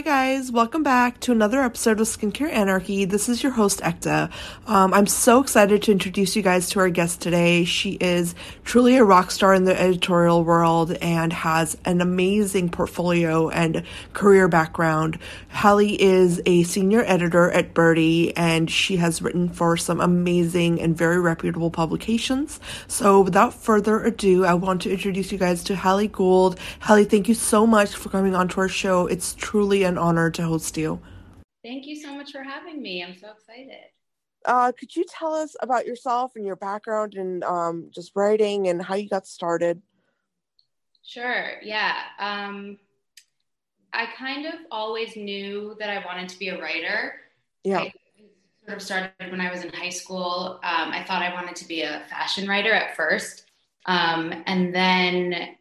Hi guys, welcome back to another episode of Skincare Anarchy. This is your host Ekta. Um, I'm so excited to introduce you guys to our guest today. She is truly a rock star in the editorial world and has an amazing portfolio and career background. Hallie is a senior editor at Byrdie and she has written for some amazing and very reputable publications. So without further ado, I want to introduce you guys to Hallie Gould. Hallie, thank you so much for coming on to our show. It's truly an honor to host you. Thank you so much for having me. I'm so excited. Uh, could you tell us about yourself and your background and um, just writing and how you got started? Sure. Yeah. Um, I kind of always knew that I wanted to be a writer. Yeah. I sort of started when I was in high school. Um, I thought I wanted to be a fashion writer at first. Um, and then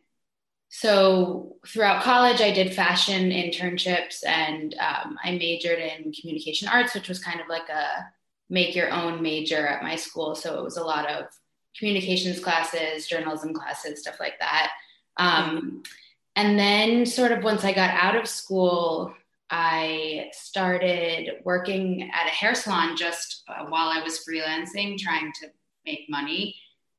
so throughout college i did fashion internships and um, i majored in communication arts which was kind of like a make your own major at my school. So it was a lot of communications classes journalism classes stuff like that. Um, and then sort of once i got out of school i started working at a hair salon just uh, while i was freelancing trying to make money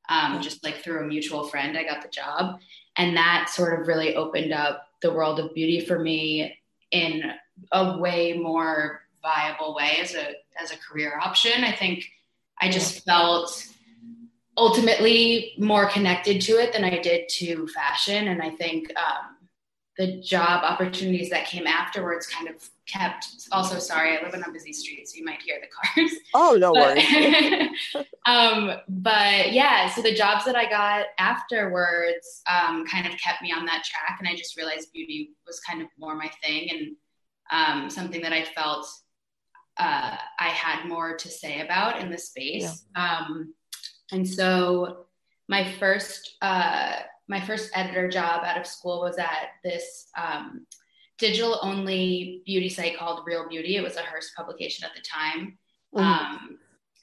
um, just like through a mutual friend i got the job and that sort of really opened up the world of beauty for me in a way more viable way as a as a career option. I think i just felt ultimately more connected to it than i did to fashion. And i think um, the job opportunities that came afterwards kind of kept also sorry i live on a busy street so you might hear the cars. Oh no but, worries. um, but yeah so the jobs that i got afterwards um, kind of kept me on that track and i just realized beauty was kind of more my thing and um, something that i felt uh, i had more to say about in the space. Yeah. Um, and so my first uh, my first editor job out of school was at this um, digital only beauty site called Real Beauty. It was a Hearst publication at the time. Mm-hmm. Um,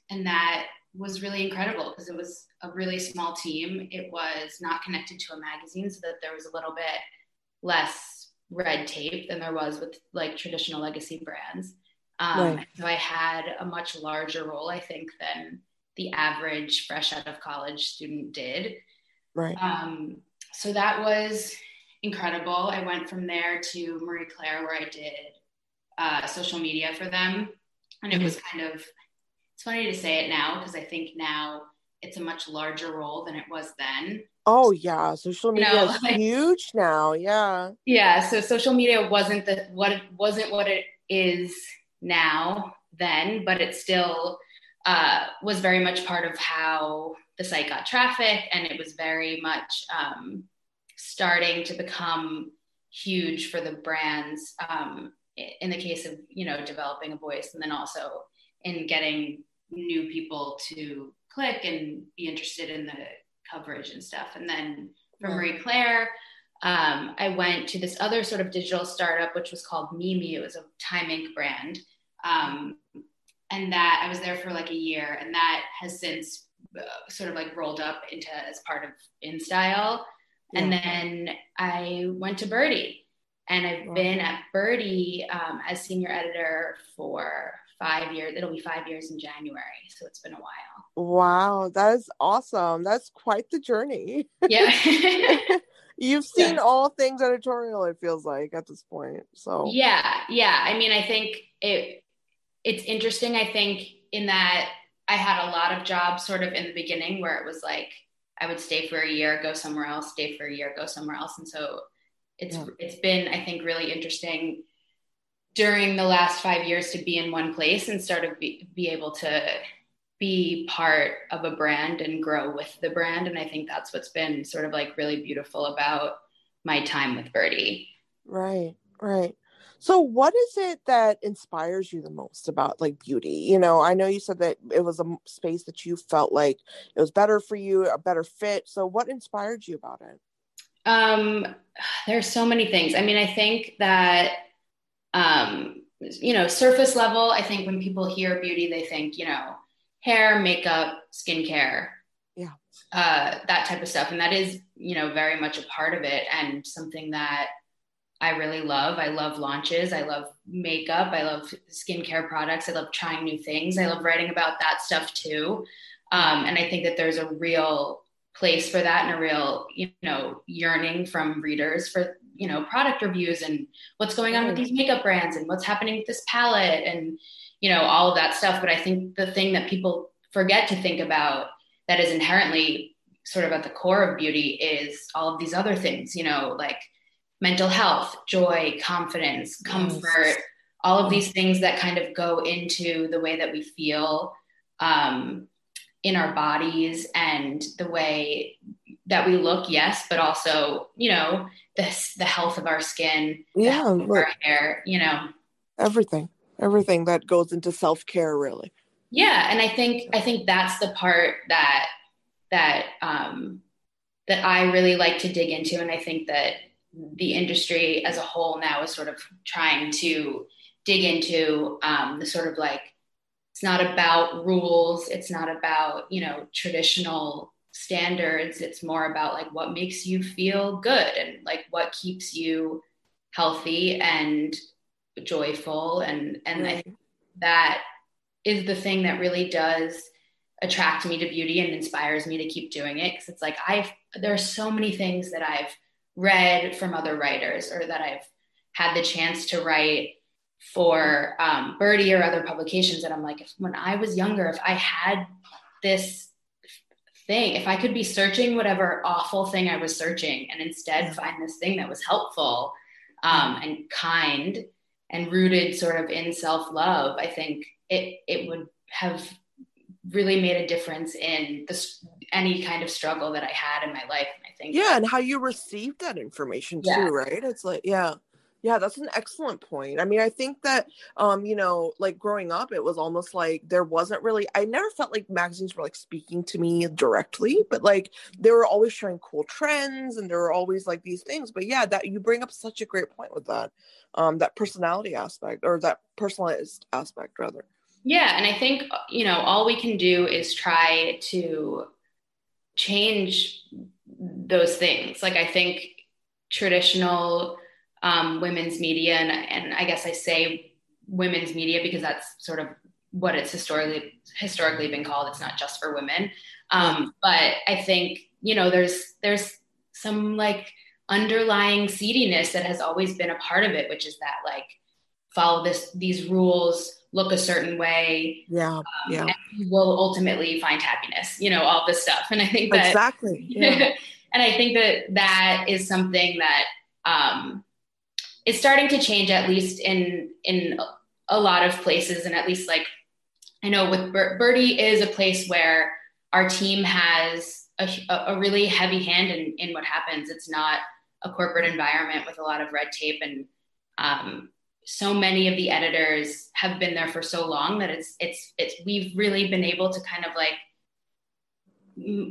and that was really incredible because it was a really small team. It was not connected to a magazine, so that there was a little bit less red tape than there was with like traditional legacy brands. Um, right. So I had a much larger role, I think, than the average fresh out of college student did. Right. Um, so that was incredible. I went from there to Marie Claire, where I did uh, social media for them. And it was kind of, it's funny to say it now because I think now it's a much larger role than it was then. Oh yeah, social media you know, is like, huge now. Yeah. Yeah. So social media wasn't the what it wasn't what it is now then, but it still uh, was very much part of how the site got traffic and it was very much um, starting to become huge for the brands um, in the case of you know developing a voice and then also in getting new people to click and be interested in the coverage and stuff. And then for marie claire um, i went to this other sort of digital startup which was called mimi. It was a time inc. brand. Um, and that i was there for like a year and that has since sort of like rolled up into as part of InStyle. Yeah. And then I went to Byrdie and I've wow. been at Byrdie um, as senior editor for five years. It'll be five years in January. So it's been a while. Wow. That is awesome. That's quite the journey. Yeah. You've seen yeah. all things editorial, it feels like at this point. So yeah, yeah. I mean, I think it it's interesting, I think, in that I had a lot of jobs sort of in the beginning where it was like I would stay for a year, go somewhere else, stay for a year, go somewhere else. And so it's yeah. it's been, I think, really interesting during the last five years to be in one place and sort of be, be able to be part of a brand and grow with the brand. And I think that's what's been sort of like really beautiful about my time with Byrdie. Right, right. So what is it that inspires you the most about like beauty? You know, I know you said that it was a space that you felt like it was better for you, a better fit. So what inspired you about it? Um there's so many things. I mean, I think that um you know, surface level, I think when people hear beauty, they think, you know, hair, makeup, skincare. Yeah. Uh, that type of stuff. And that is, you know, very much a part of it and something that I really love. I love launches. I love makeup. I love skincare products. I love trying new things. I love writing about that stuff too. Um, and I think that there's a real place for that and a real, you know, yearning from readers for, you know, product reviews and what's going on with these makeup brands and what's happening with this palette and, you know, all of that stuff. But I think the thing that people forget to think about that is inherently sort of at the core of beauty is all of these other things, you know, like mental health, joy, confidence, comfort, yes. all of these things that kind of go into the way that we feel um, in our bodies and the way that we look, yes, but also, you know, the, the health of our skin, yeah, our hair, you know, everything, everything that goes into self care, really. Yeah, and I think I think that's the part that that um, that I really like to dig into, and I think that the industry as a whole now is sort of trying to dig into um, the sort of like it's not about rules it's not about you know traditional standards it's more about like what makes you feel good and like what keeps you healthy and joyful and and right. I think that is the thing that really does attract me to beauty and inspires me to keep doing it because it's like I've there are so many things that I've read from other writers or that I've had the chance to write for um, Byrdie or other publications. And I'm like, if, when I was younger, if I had this thing, if I could be searching whatever awful thing I was searching and instead find this thing that was helpful um, and kind and rooted sort of in self love, I think it, it would have really made a difference in this any kind of struggle that I had in my life. Think Yeah, and how you received that information too, yeah. right? It's like, yeah. Yeah, that's an excellent point. I mean, I think that um, you know, like growing up, it was almost like there wasn't really I never felt like magazines were like speaking to me directly, but like they were always showing cool trends and there were always like these things. But yeah, that you bring up such a great point with that. Um, that personality aspect or that personalized aspect rather. Yeah, and I think you know all we can do is try to change those things. Like I think traditional um, women's media, and, and I guess I say women's media because that's sort of what it's historically historically been called. It's not just for women, um, but I think you know there's there's some like underlying seediness that has always been a part of it, which is that like follow this these rules look a certain way. Yeah. Um, yeah. will ultimately find happiness, you know, all this stuff. And I think that exactly. Yeah. and I think that that is something that um, is starting to change, at least in, in a lot of places. And at least like, I know with Bir- Byrdie is a place where our team has a, a really heavy hand in, in what happens. It's not a corporate environment with a lot of red tape and um, so many of the editors have been there for so long that it's it's it's we've really been able to kind of like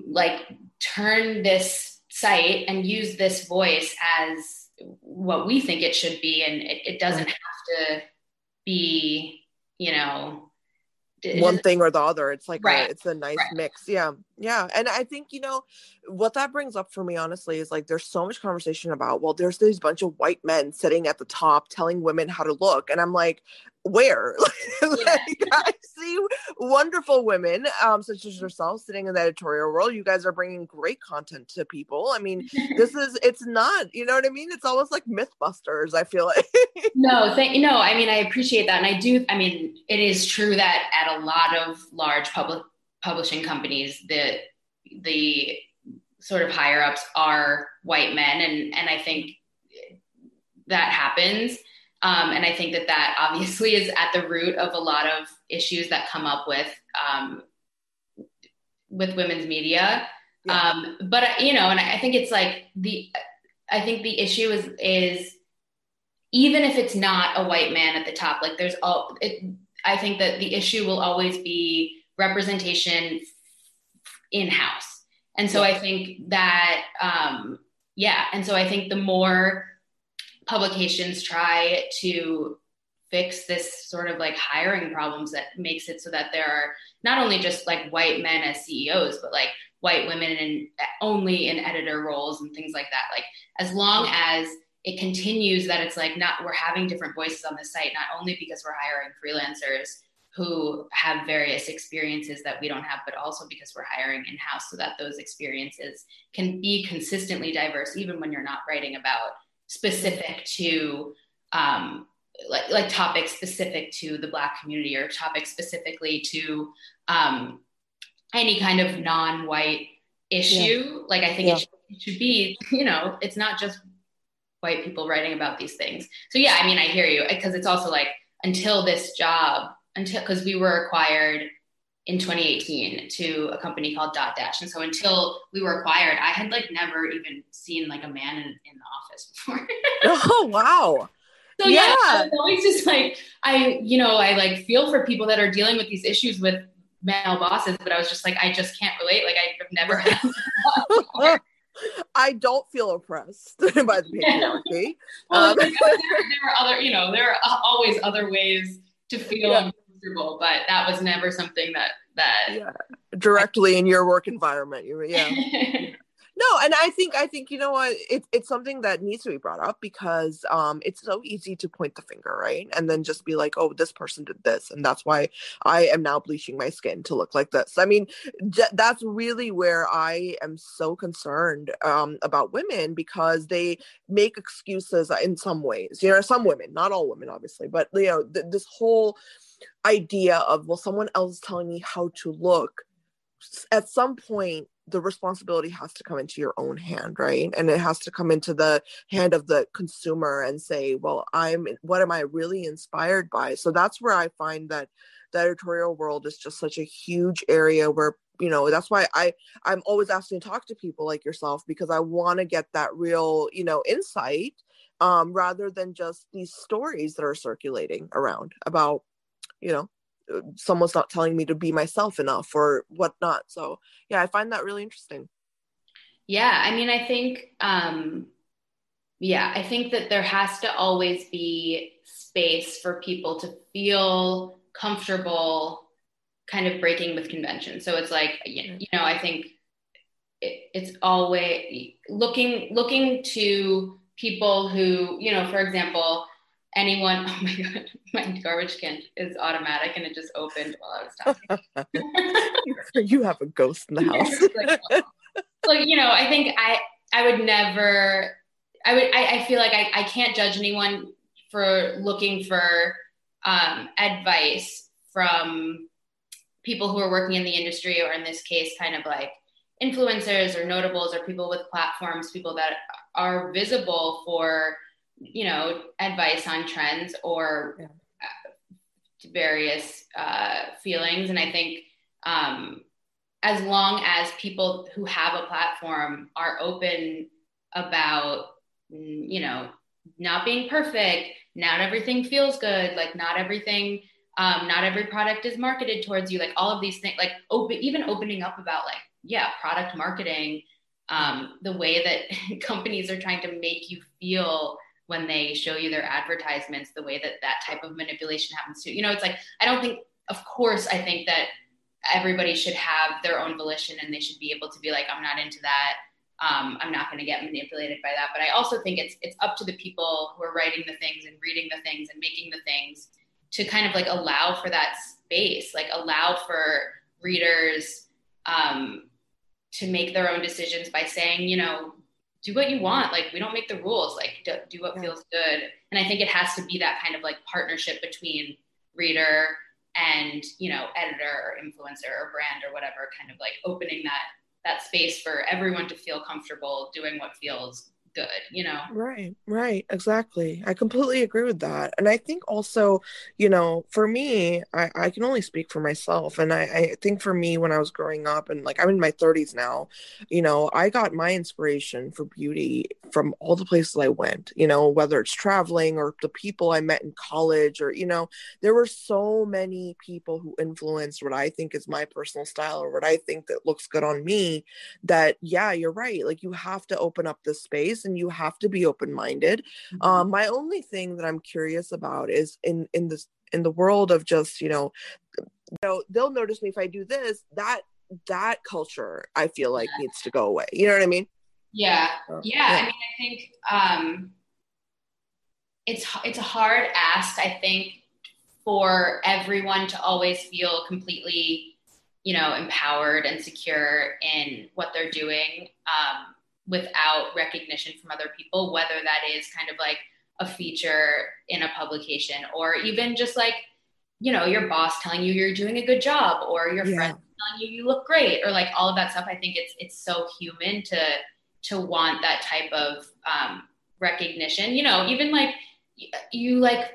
like turn this site and use this voice as what we think it should be. And it, it doesn't have to be you know one thing or the other it's like right. a, it's a nice right. mix yeah yeah and i think you know what that brings up for me honestly is like there's so much conversation about well there's these bunch of white men sitting at the top telling women how to look and i'm like where? Like, i see wonderful women um, such as yourself sitting in the editorial world. You guys are bringing great content to people. I mean this is it's not you know what i mean? It's almost like mythbusters i feel like. No thank no i mean i appreciate that. And i do i mean it is true that at a lot of large public publishing companies the the sort of higher ups are white men. And and i think that happens um, and I think that that obviously is at the root of a lot of issues that come up with um, with women's media. Yeah. Um, but you know, and I think it's like the I think the issue is is even if it's not a white man at the top, like there's all. It, I think that the issue will always be representation in house, and so I think that um, yeah, and so I think the more publications try to fix this sort of like hiring problems that makes it so that there are not only just like white men as CEOs, but like white women and only in editor roles and things like that. Like as long as it continues that it's like not we're having different voices on the site, not only because we're hiring freelancers who have various experiences that we don't have, but also because we're hiring in house so that those experiences can be consistently diverse, even when you're not writing about specific to um, like, like topics specific to the Black community or topics specifically to um, any kind of non-white issue. Yeah. Like I think yeah. it, should, it should be, you know, it's not just white people writing about these things. So yeah, I mean, I hear you because it's also like until this job, until because we were acquired in 2018 to a company called Dotdash. and so until we were acquired, I had like never even seen like a man in, in the office before. oh wow! So yeah, yeah always just like I, you know, I like feel for people that are dealing with these issues with male bosses, but I was just like, I just can't relate. Like I've never had. I don't feel oppressed by the patriarchy. well, um, there, there, are other, you know, there are always other ways to feel yeah. Uncomfortable, but that was never something that that yeah. directly in your work environment. You yeah. no and i think i think you know what? It, it's something that needs to be brought up because um it's so easy to point the finger right? And then just be like oh this person did this and that's why i am now bleaching my skin to look like this. I mean d- that's really where i am so concerned um about women because they make excuses in some ways. You know some women not all women obviously but you know th- this whole idea of well someone else telling me how to look at some point the responsibility has to come into your own hand right? And it has to come into the hand of the consumer and say well i'm what am i really inspired by? So that's where i find that the editorial world is just such a huge area where you know that's why i i'm always asking to talk to people like yourself because i want to get that real you know insight um rather than just these stories that are circulating around about you know someone's not telling me to be myself enough or whatnot. So yeah, I find that really interesting. Yeah, I mean, I think, um, yeah, I think that there has to always be space for people to feel comfortable kind of breaking with convention. So it's like, you know, I think it, it's always looking looking to people who, you know, for example, anyone oh my god my garbage can is automatic and it just opened while i was talking. You have a ghost in the house. like, like, you know i think i i would never i would i, I feel like I, I can't judge anyone for looking for um, advice from people who are working in the industry or in this case kind of like influencers or notables or people with platforms people that are visible for you know, advice on trends or yeah. Uh, various uh, feelings. And I think um, as long as people who have a platform are open about, mm, you know, not being perfect, not everything feels good, like not everything, um, not every product is marketed towards you, like all of these things, like open, even opening up about like, yeah, product marketing, um, the way that companies are trying to make you feel when they show you their advertisements the way that that type of manipulation happens to you know it's like i don't think of course i think that everybody should have their own volition and they should be able to be like i'm not into that. Um, i'm not going to get manipulated by that. But i also think it's it's up to the people who are writing the things and reading the things and making the things to kind of like allow for that space like allow for readers um, to make their own decisions by saying you know do what you want. Like we don't make the rules. Like do, do what yeah. feels good. And I think it has to be that kind of like partnership between reader and you know editor or influencer or brand or whatever. Kind of like opening that that space for everyone to feel comfortable doing what feels good, you know? Right, right, exactly. I completely agree with that. And I think also, you know, for me, I, I can only speak for myself. And I, I think for me, when I was growing up and like I'm in my 30s now, you know, I got my inspiration for beauty from all the places I went, you know, whether it's traveling or the people I met in college or, you know, there were so many people who influenced what I think is my personal style or what I think that looks good on me that, yeah, you're right. Like you have to open up this space and you have to be open-minded mm-hmm. um, my only thing that i'm curious about is in in this in the world of just you know you know they'll notice me if i do this that that culture i feel like yeah. needs to go away you know what i mean yeah yeah, yeah. i mean i think um it's it's a hard ask i think for everyone to always feel completely you know empowered and secure in what they're doing um, without recognition from other people, whether that is kind of like a feature in a publication or even just like, you know, your boss telling you you're doing a good job or your yeah. friend telling you you look great or like all of that stuff. I think it's it's so human to to want that type of um, recognition. You know, even like you like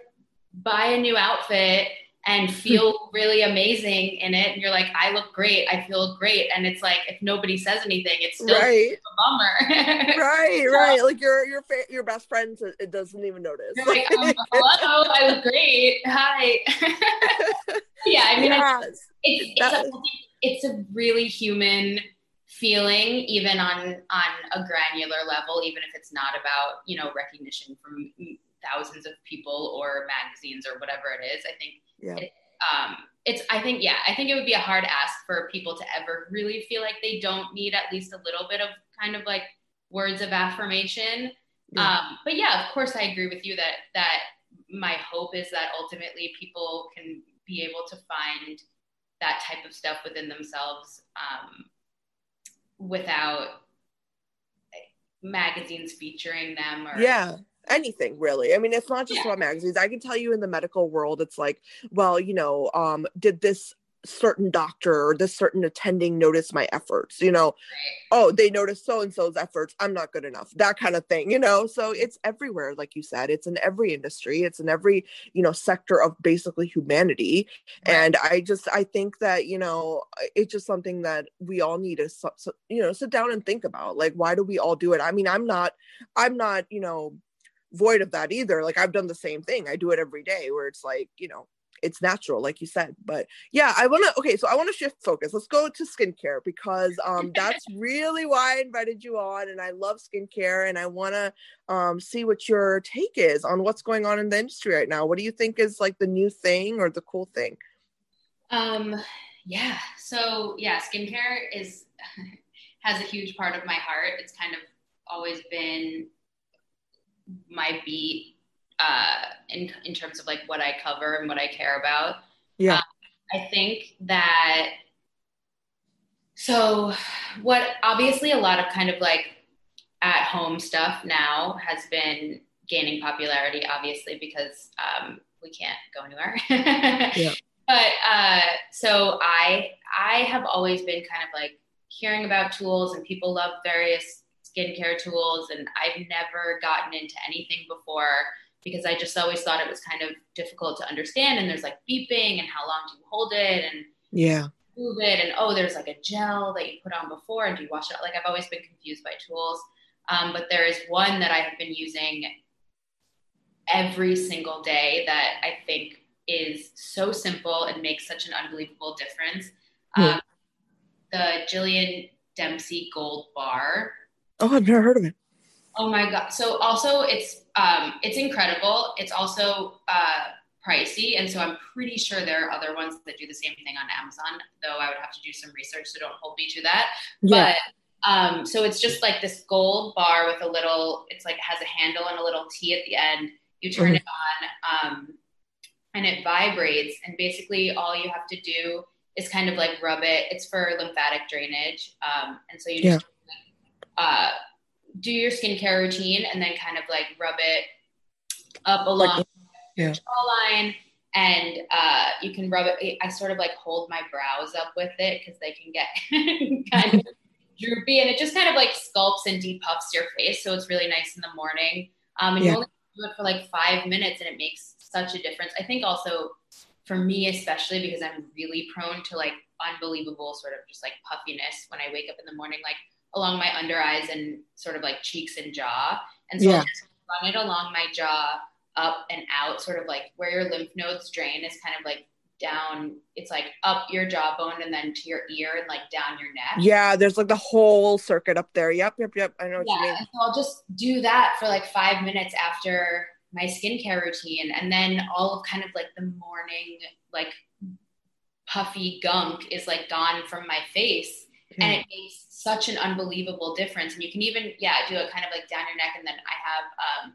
buy a new outfit and feel really amazing in it. And you're like, I look great. I feel great. And it's like, if nobody says anything, it's still right. a bummer. right, so, right. Like your, your, fa- your best friend, it doesn't even notice. You're like, um, hello, I look great. Hi. yeah. I mean, yes. it's, it's, a, it's a really human feeling even on, on a granular level, even if it's not about, you know, recognition from thousands of people or magazines or whatever it is. I think yeah. It, um, it's I think yeah I think it would be a hard ask for people to ever really feel like they don't need at least a little bit of kind of like words of affirmation. Yeah. Um, but yeah, of course I agree with you that that my hope is that ultimately people can be able to find that type of stuff within themselves um, without magazines featuring them or yeah anything really. I mean it's not just yeah. about magazines. I can tell you in the medical world it's like well you know um did this certain doctor or this certain attending notice my efforts? You know oh they noticed so and so's efforts. I'm not good enough. That kind of thing you know? So it's everywhere like you said. It's in every industry. It's in every you know sector of basically humanity. Right. and i just i think that you know it's just something that we all need to you know sit down and think about. Like why do we all do it? I mean i'm not i'm not you know void of that either. Like I've done the same thing. I do it every day where it's like, you know, it's natural, like you said. But yeah, I want to, okay, so I want to shift focus. Let's go to skincare because um, that's really why I invited you on. And I love skincare and I want to um, see what your take is on what's going on in the industry right now. What do you think is like the new thing or the cool thing? Um, yeah. So yeah, skincare is, has a huge part of my heart. It's kind of always been my beat uh, in in terms of like what I cover and what I care about. Yeah, um, I think that. So, what obviously a lot of kind of like at home stuff now has been gaining popularity, obviously because um, we can't go anywhere. yeah. But uh, so I I have always been kind of like hearing about tools and people love various skincare tools and I've never gotten into anything before because I just always thought it was kind of difficult to understand and there's like beeping and how long do you hold it and yeah. move it and oh there's like a gel that you put on before and do you wash it like I've always been confused by tools. Um, but there is one that I have been using every single day that I think is so simple and makes such an unbelievable difference. Um, the Jillian Dempsey Gold Bar Oh, I've never heard of it. Oh my god! So also, it's um, it's incredible. It's also uh, pricey, and so I'm pretty sure there are other ones that do the same thing on Amazon. Though I would have to do some research, so don't hold me to that. Yeah. But um, so it's just like this gold bar with a little. It's like it has a handle and a little T at the end. You turn mm-hmm. it on, um, and it vibrates. And basically, all you have to do is kind of like rub it. It's for lymphatic drainage, um, and so you just uh, do your skincare routine and then kind of like rub it up along like, yeah. your jawline and uh, you can rub it. I sort of like hold my brows up with it because they can get kind of droopy and it just kind of like sculpts and depuffs your face. So it's really nice in the morning. Um, and yeah. you only do it for like five minutes and it makes such a difference. I think also for me, especially because I'm really prone to like unbelievable sort of just like puffiness when I wake up in the morning, like along my under eyes and sort of like cheeks and jaw. And so yeah. run it along my jaw up and out, sort of like where your lymph nodes drain is kind of like down it's like up your jawbone and then to your ear and like down your neck. Yeah there's like the whole circuit up there. Yep yep yep. I know what yeah, you mean so i'll just do that for like five minutes after my skincare routine. And then all of kind of like the morning like puffy gunk is like gone from my face and it makes such an unbelievable difference and you can even yeah do it kind of like down your neck and then i have um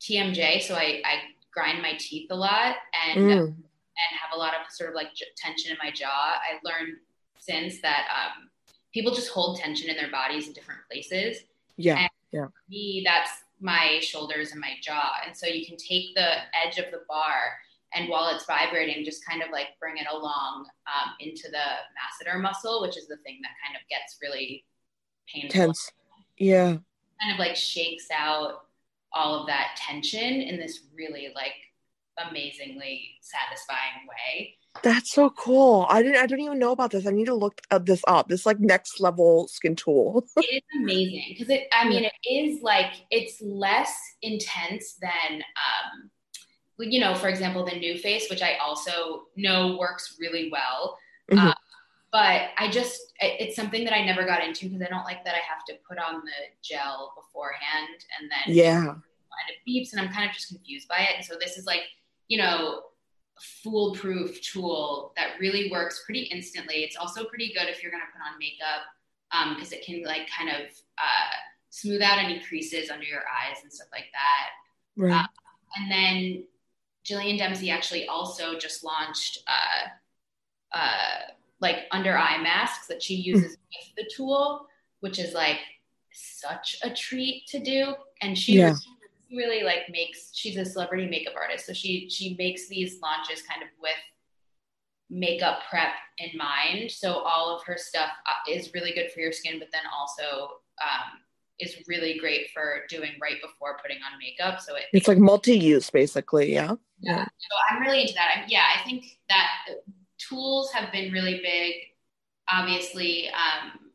tmj so i i grind my teeth a lot and mm and have a lot of sort of like j- tension in my jaw. I learned since that um, people just hold tension in their bodies in different places. Yeah. And yeah. Me, that's my shoulders and my jaw. And so you can take the edge of the bar and while it's vibrating, just kind of like bring it along um, into the masseter muscle, which is the thing that kind of gets really painful. Tense. Yeah. Kind of like shakes out all of that tension in this really like amazingly satisfying way. That's so cool. I didn't I don't even know about this. I need to look this up. This like next level skin tool. it is amazing because it I mean it is like it's less intense than um you know, for example, the NuFACE, which I also know works really well. Mm-hmm. Uh, but I just, it's something that I never got into because I don't like that I have to put on the gel beforehand and then yeah, and it beeps and I'm kind of just confused by it. And so this is like you know, foolproof tool that really works pretty instantly. It's also pretty good if you're going to put on makeup because um, it can like kind of uh, smooth out any creases under your eyes and stuff like that. Right. Uh, and then Jillian Dempsey actually also just launched uh, uh, like under eye masks that she uses with the tool, which is like such a treat to do. And she yeah. really like makes she's a celebrity makeup artist. So she she makes these launches kind of with makeup prep in mind. So all of her stuff uh, is really good for your skin but then also um, is really great for doing right before putting on makeup so it, it's like multi-use basically yeah yeah so i'm really into that I, yeah i think that tools have been really big obviously um,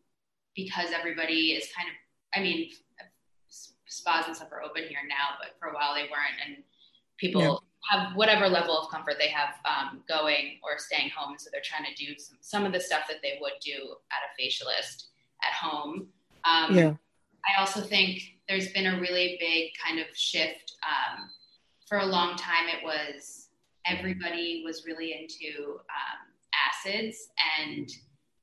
because everybody is kind of i mean spas and stuff are open here now, but for a while they weren't. And people yeah. have whatever level of comfort they have um, going or staying home. So they're trying to do some, some of the stuff that they would do at a facialist at home. Um, yeah. I also think there's been a really big kind of shift. Um, for a long time, it was everybody was really into um, acids and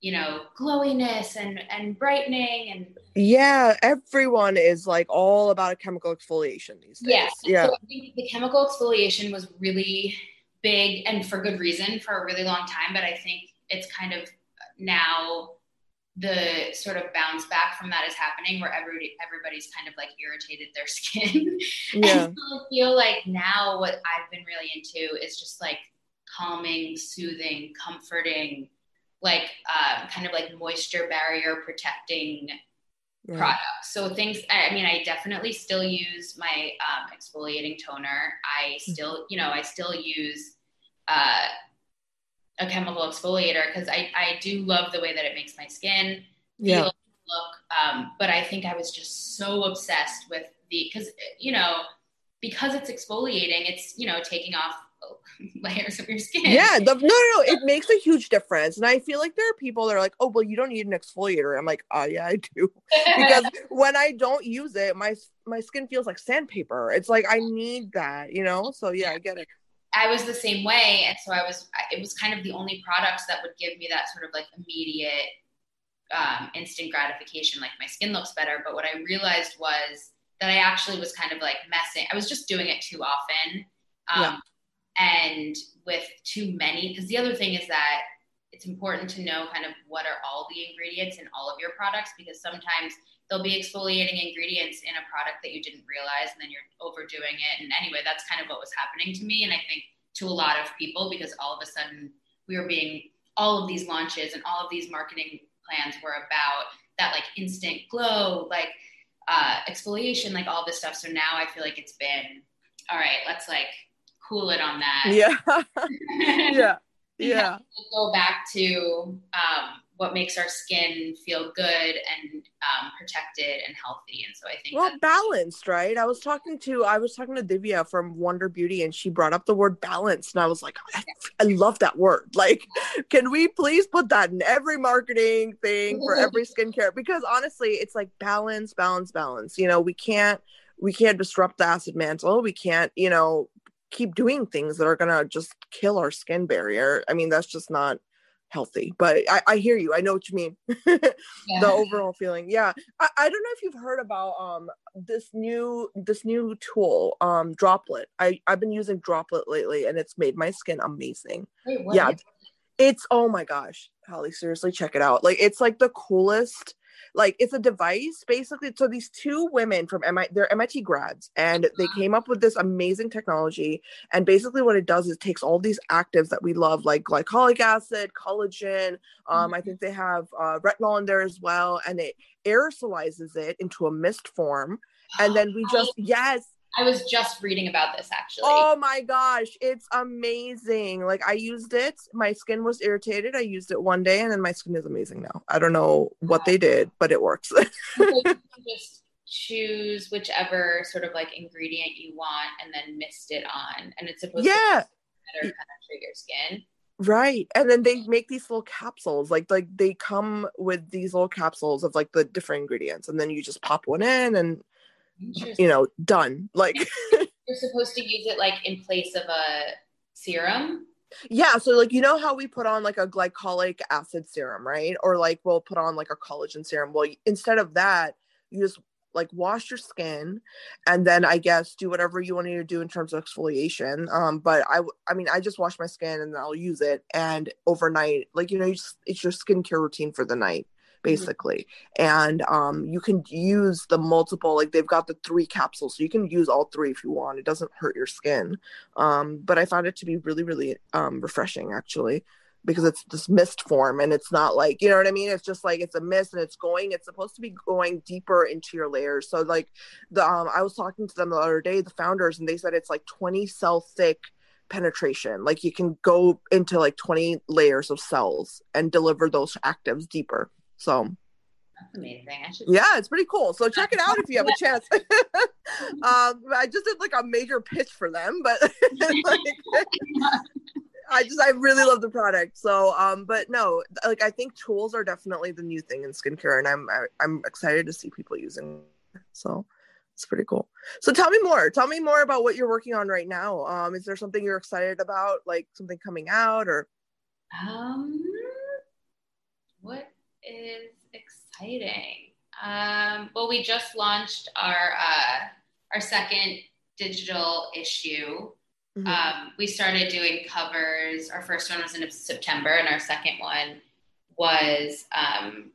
you know glowiness and and brightening and yeah everyone is like all about a chemical exfoliation these days yeah yeah so i think the chemical exfoliation was really big and for good reason for a really long time but i think it's kind of now the sort of bounce back from that is happening where everybody everybody's kind of like irritated their skin yeah and so i feel like now what i've been really into is just like calming soothing comforting like uh, kind of like moisture barrier protecting right. products. So things, I mean, I definitely still use my um, exfoliating toner. I mm-hmm. still, you know, I still use uh, a chemical exfoliator because I, I do love the way that it makes my skin yeah. look. Um, but I think I was just so obsessed with the, because, you know, because it's exfoliating, it's, you know, taking off layers of your skin. Yeah, the, no, no, no, it makes a huge difference. And I feel like there are people that are like, "Oh, well, you don't need an exfoliator." I'm like, "Oh, yeah, I do," because when I don't use it, my my skin feels like sandpaper. It's like I need that, you know. So yeah, I get it. I was the same way, and so I was. It was kind of the only products that would give me that sort of like immediate, um, instant gratification. Like my skin looks better, but what I realized was that I actually was kind of like messing. I was just doing it too often. Um, yeah and with too many because the other thing is that it's important to know kind of what are all the ingredients in all of your products because sometimes there'll be exfoliating ingredients in a product that you didn't realize and then you're overdoing it and anyway that's kind of what was happening to me and i think to a lot of people because all of a sudden we were being all of these launches and all of these marketing plans were about that like instant glow, like uh, exfoliation, like all this stuff. So now I feel like it's been all right. Let's like cool it on that. Yeah. yeah. Yeah. Go back to um, what makes our skin feel good and um, protected and healthy. And so I think well balanced, right? I was talking to I was talking to Divya from Wander Beauty, and she brought up the word balance, and I was like, I, I love that word. Like, can we please put that in every marketing thing for every skincare? Because honestly, it's like balance, balance, balance. You know, we can't we can't disrupt the acid mantle. We can't, you know, keep doing things that are gonna just kill our skin barrier. I mean, that's just not healthy but I, I hear you i know what you mean. Yeah. the overall feeling yeah. I, I don't know if you've heard about um this new this new tool um Droplette i i've been using Droplette lately and it's made my skin amazing. Wait, yeah it's oh my gosh Hallie seriously check it out. Like it's like the coolest like it's a device basically so these two women from MIT they're MIT grads and they came up with this amazing technology and basically what it does is takes all these actives that we love like glycolic acid collagen um, I mm-hmm. think they have uh, retinol in there as well and it aerosolizes it into a mist form and then we just yes I was just reading about this actually. Oh my gosh, it's amazing. Like I used it, my skin was irritated. I used it one day and then my skin is amazing now. I don't know what they did, but it works. just choose whichever sort of like ingredient you want and then mist it on and it's supposed yeah. to better penetrate your skin. Right. And then they make these little capsules. Like like they come with these little capsules of like the different ingredients and then you just pop one in and you know, done. Like you're supposed to use it like in place of a serum. Yeah, so like you know how we put on like a glycolic acid serum, right? Or like we'll put on like a collagen serum. Well, instead of that, you just like wash your skin and then I guess do whatever you want to do in terms of exfoliation. Um, but I I mean I just wash my skin and I'll use it and overnight, like you know, you just, it's your skincare routine for the night. Mm-hmm. basically mm-hmm. and um, you can use the multiple like they've got the three capsules so you can use all three if you want it doesn't hurt your skin um, but i found it to be really really um, refreshing actually because it's this mist form and it's not like you know what i mean it's just like it's a mist and it's going it's supposed to be going deeper into your layers so like the um i was talking to them the other day the founders and they said it's like 20 cell thick penetration like you can go into like 20 layers of cells and deliver those actives deeper so that's amazing. I should yeah, it's pretty cool. So check it out if you have a chance. um, I just did like a major pitch for them, but like, I just I really love the product. So um, but no, like I think tools are definitely the new thing in skincare, and I'm I, am i am excited to see people using. It. So it's pretty cool. So tell me more. Tell me more about what you're working on right now. Um, is there something you're excited about, like something coming out, or? Um, what is exciting. Um, well, we just launched our uh, our second digital issue. Mm-hmm. Um, we started doing covers. Our first one was in September, and our second one was um,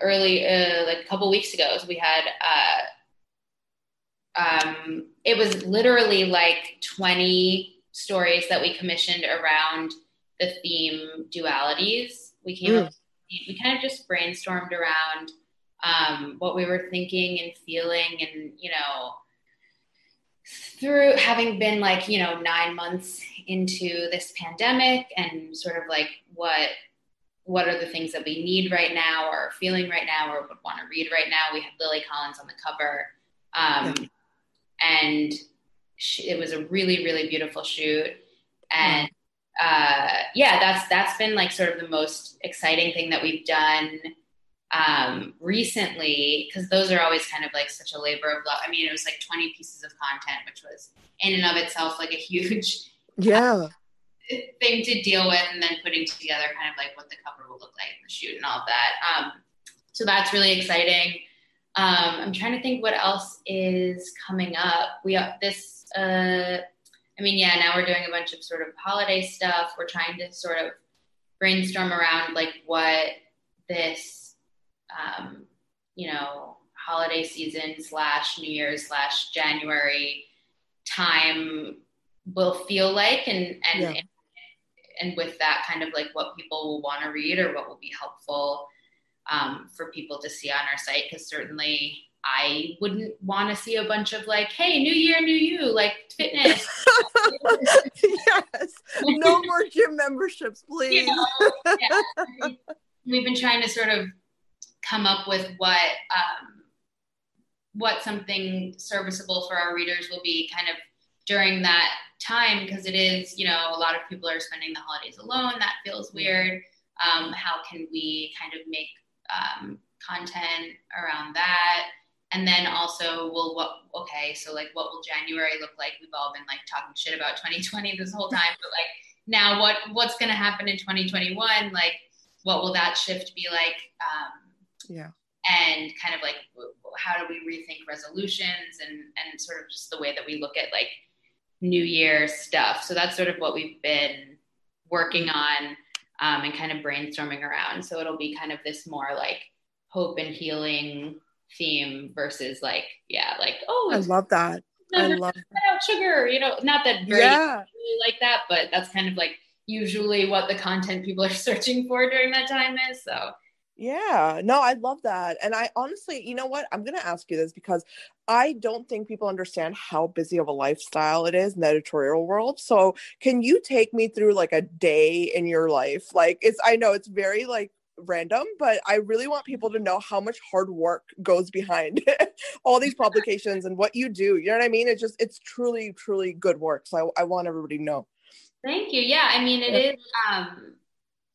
early, uh, like a couple weeks ago. So we had. Uh, um, it was literally like 20 stories that we commissioned around the theme dualities. We came mm. up we kind of just brainstormed around um, what we were thinking and feeling and you know through having been like you know nine months into this pandemic and sort of like what what are the things that we need right now or feeling right now or would want to read right now. We had lily collins on the cover um, and she, it was a really really beautiful shoot. And uh, yeah, that's that's been like sort of the most exciting thing that we've done um, recently because those are always kind of like such a labor of love. I mean, it was like 20 pieces of content, which was in and of itself like a huge yeah thing to deal with, and then putting together kind of like what the cover will look like in the shoot and all of that. Um, so that's really exciting. Um, I'm trying to think what else is coming up. We have this. Uh, I mean, yeah, now we're doing a bunch of sort of holiday stuff. We're trying to sort of brainstorm around like what this, um, you know, holiday season slash New Year's slash January time will feel like, and and yeah. and, and with that kind of like what people will want to read or what will be helpful. um, for people to see on our site because certainly I wouldn't want to see a bunch of like, hey, new year, new you, like fitness. yes. No more gym memberships, please. You know, yeah. We've been trying to sort of come up with what um, what something serviceable for our readers will be kind of during that time because it is, you know, a lot of people are spending the holidays alone. That feels weird. Um, how can we kind of make um, content around that? And then also, well, what, okay, so like, what will January look like? We've all been like talking shit about 2020 this whole time, but like, now what, what's going to happen in 2021? Like, what will that shift be like? Um, yeah. And kind of like, how do we rethink resolutions and, and sort of just the way that we look at like New Year stuff. So that's sort of what we've been working on um, and kind of brainstorming around. So it'll be kind of this more like hope and healing theme versus like yeah like oh I love that I love that. sugar you know not that very yeah. really like that but that's kind of like usually what the content people are searching for during that time is so yeah, no, I love that. And I honestly, you know what? I'm going to ask you this because I don't think people understand how busy of a lifestyle it is in the editorial world. So, can you take me through like a day in your life? Like, it's, I know it's very like random, but I really want people to know how much hard work goes behind all these publications and what you do. You know what I mean? It's just, it's truly, truly good work. So I, I want everybody to know. Thank you. Yeah. I mean, it yeah. is, um,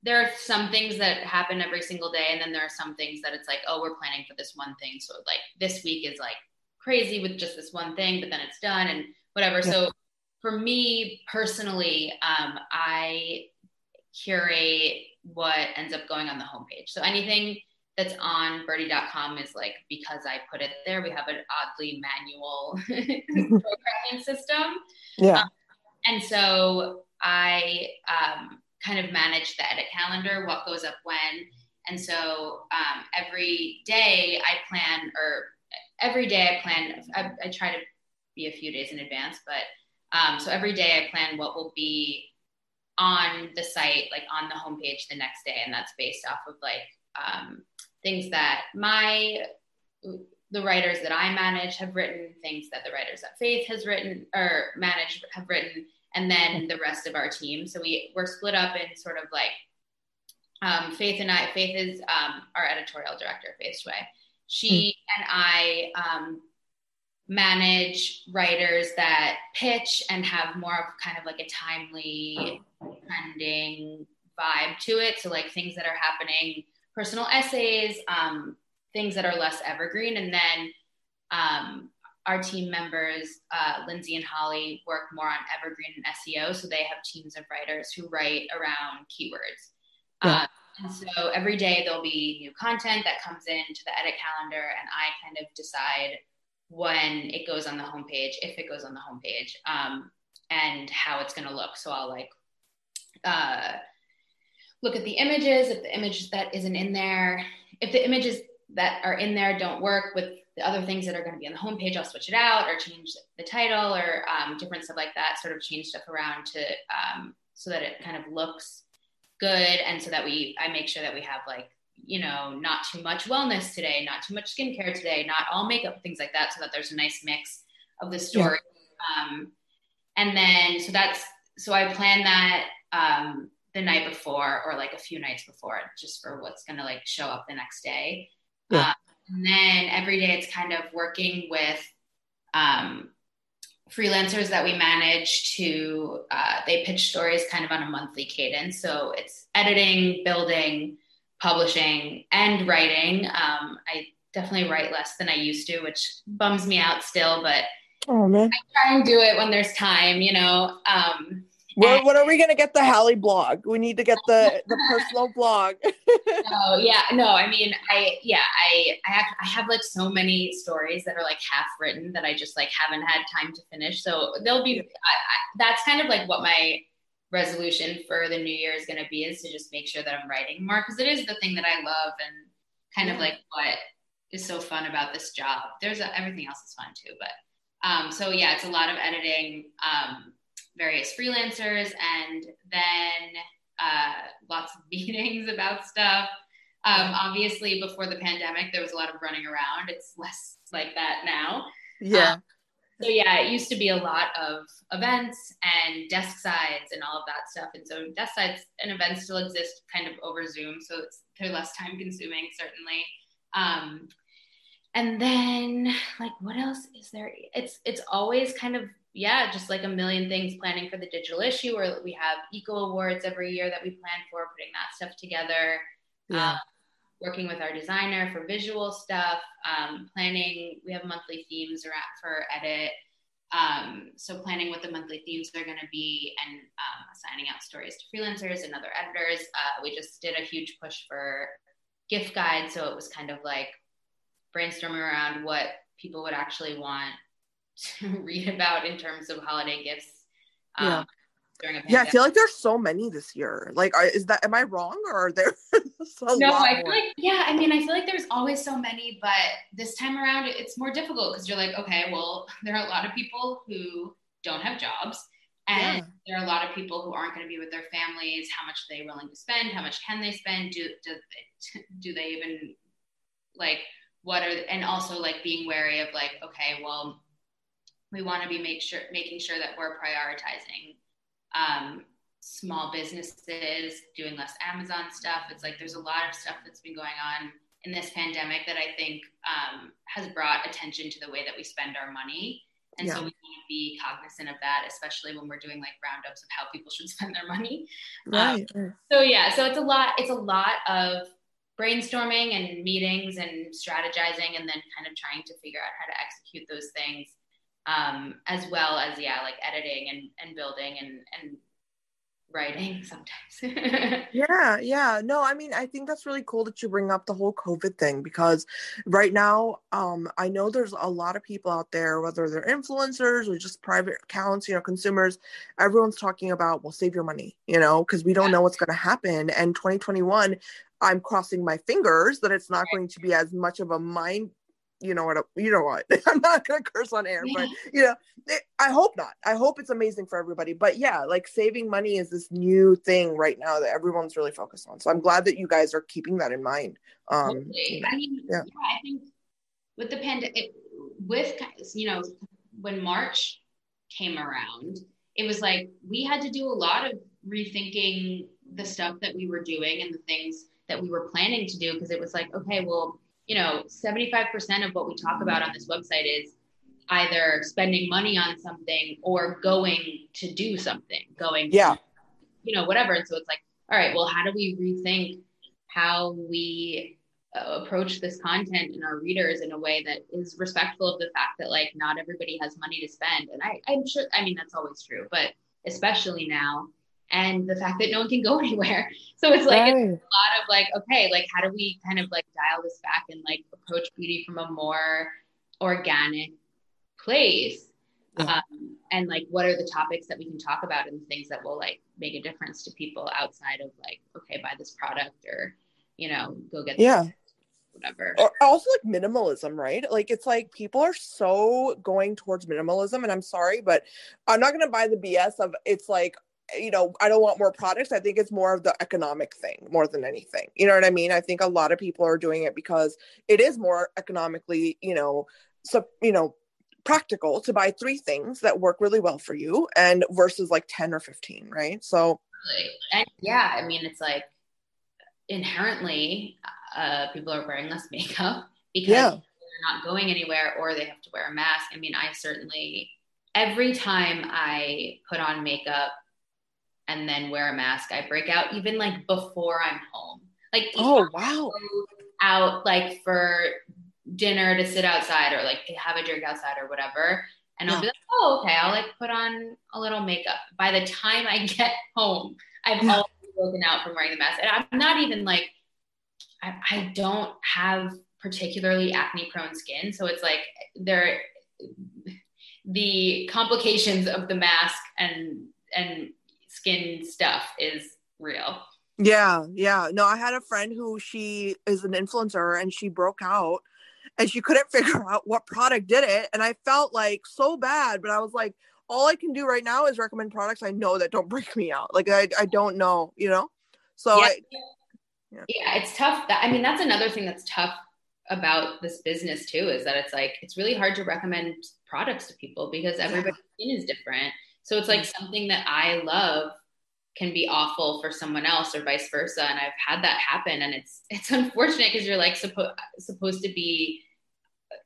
there are some things that happen every single day. And then there are some things that it's like, oh, we're planning for this one thing. So like this week is like crazy with just this one thing, but then it's done and whatever. Yeah. So for me personally, um, I curate what ends up going on the homepage. So anything that's on byrdie.com is like because I put it there. We have an oddly manual programming system. Yeah. Um, and so I um, kind of manage the edit calendar, what goes up when. And so um, every day I plan, or every day I plan, I, I, try to be a few days in advance, but um, so every day I plan what will be on the site, like on the homepage the next day. And that's based off of like um, things that my, the writers that I manage have written, things that the writers that Faith has written or managed have written and then the rest of our team. So we we're split up in sort of like um, Faith and I. Faith is um, our editorial director, Faith Xue. She mm. and I um, manage writers that pitch and have more of kind of like a timely, trending vibe to it. So like things that are happening, personal essays, um, things that are less evergreen, and then um, our team members, uh, Lindsay and Holly, work more on evergreen and SEO. So they have teams of writers who write around keywords. Yeah. Uh, and so every day there'll be new content that comes into the edit calendar, and I kind of decide when it goes on the homepage, if it goes on the homepage, um, and how it's going to look. So I'll like uh, look at the images. If the image that isn't in there, if the images that are in there don't work with the other things that are going to be on the homepage, I'll switch it out or change the title or um, different stuff like that. Sort of change stuff around to um, so that it kind of looks good, and so that we I make sure that we have like you know not too much wellness today, not too much skincare today, not all makeup, things like that, so that there's a nice mix of the story. Yeah. Um, and then so that's so I plan that um, the night before or like a few nights before, just for what's going to like show up the next day. Yeah. Uh, and then every day it's kind of working with um, freelancers that we manage to, uh, they pitch stories kind of on a monthly cadence. So it's editing, building, publishing, and writing. Um, I definitely write less than I used to, which bums me out still, but oh, man. I try and do it when there's time, you know. Um, what, what are we gonna get the Hallie blog? We need to get the the personal blog. oh yeah, no, I mean, I yeah, I I have, I have like so many stories that are like half written that I just like haven't had time to finish. So they'll be. I, I, that's kind of like what my resolution for the new year is going to be is to just make sure that I'm writing more because it is the thing that I love and kind of like what is so fun about this job. There's a, everything else is fun too, but um, so yeah, it's a lot of editing. Um, various freelancers and then uh, lots of meetings about stuff. Um, obviously, before the pandemic, there was a lot of running around. It's less like that now. Yeah. Um, so yeah, it used to be a lot of events and desk sides and all of that stuff. And so desk sides and events still exist kind of over Zoom, so it's they're less time consuming certainly. Um, and then like what else is there? It's it's always kind of yeah, just like a million things planning for the digital issue, or we have eco awards every year that we plan for, putting that stuff together. Yeah. Um, working with our designer for visual stuff, um, planning. We have monthly themes around for edit. Um, so planning what the monthly themes are going to be and um, assigning out stories to freelancers and other editors. Uh, we just did a huge push for gift guide, so it was kind of like brainstorming around what people would actually want to read about in terms of holiday gifts. Um, yeah yeah, I feel like there's so many this year. Like, is that am I wrong or are there? no, I feel more? like yeah. I mean, I feel like there's always so many, but this time around it's more difficult because you're like, okay, well, there are a lot of people who don't have jobs, and yeah. there are a lot of people who aren't going to be with their families. How much are they willing to spend? How much can they spend? Do do do they even like what are and also like being wary of like, okay, well, we want to be make sure making sure that we're prioritizing um, small businesses doing less Amazon stuff. It's like there's a lot of stuff that's been going on in this pandemic that I think um, has brought attention to the way that we spend our money. And yeah. so we want to be cognizant of that, especially when we're doing like roundups of how people should spend their money. Right. Um, so yeah, so it's a lot. It's a lot of brainstorming and meetings and strategizing, and then kind of trying to figure out how to execute those things um, as well as yeah like editing and, and building and and writing sometimes. Yeah yeah. No i mean i think that's really cool that you bring up the whole covid thing because right now um i know there's a lot of people out there whether they're influencers or just private accounts you know consumers everyone's talking about well save your money you know because we don't yeah. know what's going to happen. And 2021 i'm crossing my fingers that it's not going to be as much of a mind you know what you know what i'm not gonna curse on air but you know it, i hope not i hope it's amazing for everybody but yeah like saving money is this new thing right now that everyone's really focused on so i'm glad that you guys are keeping that in mind um totally. i mean yeah. yeah. i think with the pandemic with you know when march came around it was like we had to do a lot of rethinking the stuff that we were doing and the things that we were planning to do because it was like okay well you know, 75% of what we talk about on this website is either spending money on something or going to do something, going, yeah, to, you know, whatever. And so it's like, all right, well, how do we rethink how we uh, approach this content and our readers in a way that is respectful of the fact that like not everybody has money to spend. And I, I'm sure, I mean, that's always true, but especially now, and the fact that no one can go anywhere. So it's like right. it's a lot of like, okay, like how do we kind of like dial this back and like approach beauty from a more organic place? Yeah. Um, and like what are the topics that we can talk about and things that will like make a difference to people outside of like, okay, buy this product or, you know, go get yeah. This whatever. Or also like minimalism, right? Like it's like people are so going towards minimalism, and I'm sorry, but I'm not gonna buy the BS of it's like you know, I don't want more products. I think it's more of the economic thing more than anything. You know what I mean? I think a lot of people are doing it because it is more economically, you know, so you know, practical to buy three things that work really well for you and versus like 10 or 15, right? So and yeah, I mean it's like inherently uh people are wearing less makeup because yeah. they're not going anywhere or they have to wear a mask. I mean, I certainly every time I put on makeup and then wear a mask. I break out even like before I'm home. Like oh wow, out like for dinner to sit outside or like have a drink outside or whatever. And yeah. I'll be like, oh, okay, I'll like put on a little makeup. By the time I get home, I've yeah. already broken out from wearing the mask. And I'm not even like, I, I don't have particularly acne prone skin. So it's like there, the complications of the mask and, and skin stuff is real. Yeah, yeah. No, I had a friend who she is an influencer and she broke out and she couldn't figure out what product did it. And I felt like so bad, but I was like, all I can do right now is recommend products I know that don't break me out. Like I, I don't know, you know? So yeah. I yeah. yeah, it's tough. That, I mean, that's another thing that's tough about this business too is that it's like it's really hard to recommend products to people because everybody's yeah. skin is different. So it's like mm. something that I love can be awful for someone else or vice versa. And I've had that happen, and it's it's unfortunate because you're like supposed supposed to be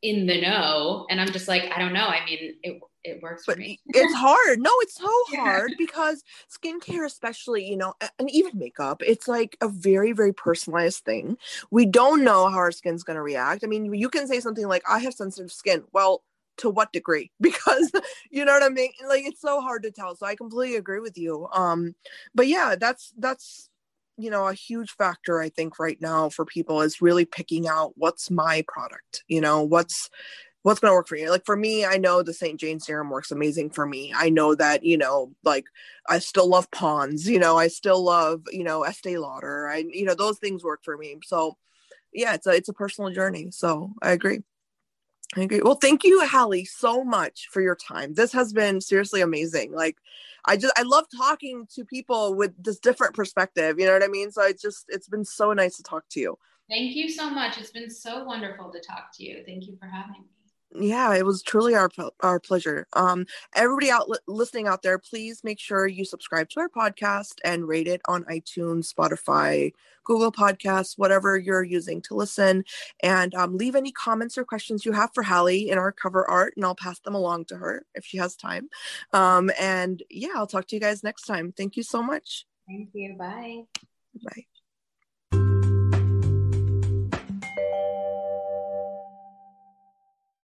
in the know, and I'm just like I don't know. I mean, it it works but for me. it's hard. No, it's so hard yeah. because skincare, especially, you know, and even makeup, it's like a very, very personalized thing. We don't know how our skin's going to react. I mean, you can say something like, I have sensitive skin. Well, to what degree? Because you know what I mean? Like it's so hard to tell. So I completely agree with you. Um, but yeah, that's that's you know a huge factor i think right now for people is really picking out what's my product you know what's what's going to work for you like for me i know the st jane serum works amazing for me i know that you know like i still love pond's you know i still love you know estee lauder i you know those things work for me so yeah it's a it's a personal journey so i agree Well, thank you, Hallie, so much for your time. This has been seriously amazing. Like, I just I love talking to people with this different perspective. You know what I mean? So it's just it's been so nice to talk to you. Thank you so much. It's been so wonderful to talk to you. Thank you for having me yeah it was truly our our pleasure. Um everybody out li- listening out there please make sure you subscribe to our podcast and rate it on itunes spotify google podcasts whatever you're using to listen. And um, leave any comments or questions you have for hallie in our cover art and i'll pass them along to her if she has time. Um and yeah i'll talk to you guys next time. Thank you so much. Thank you. Bye. Bye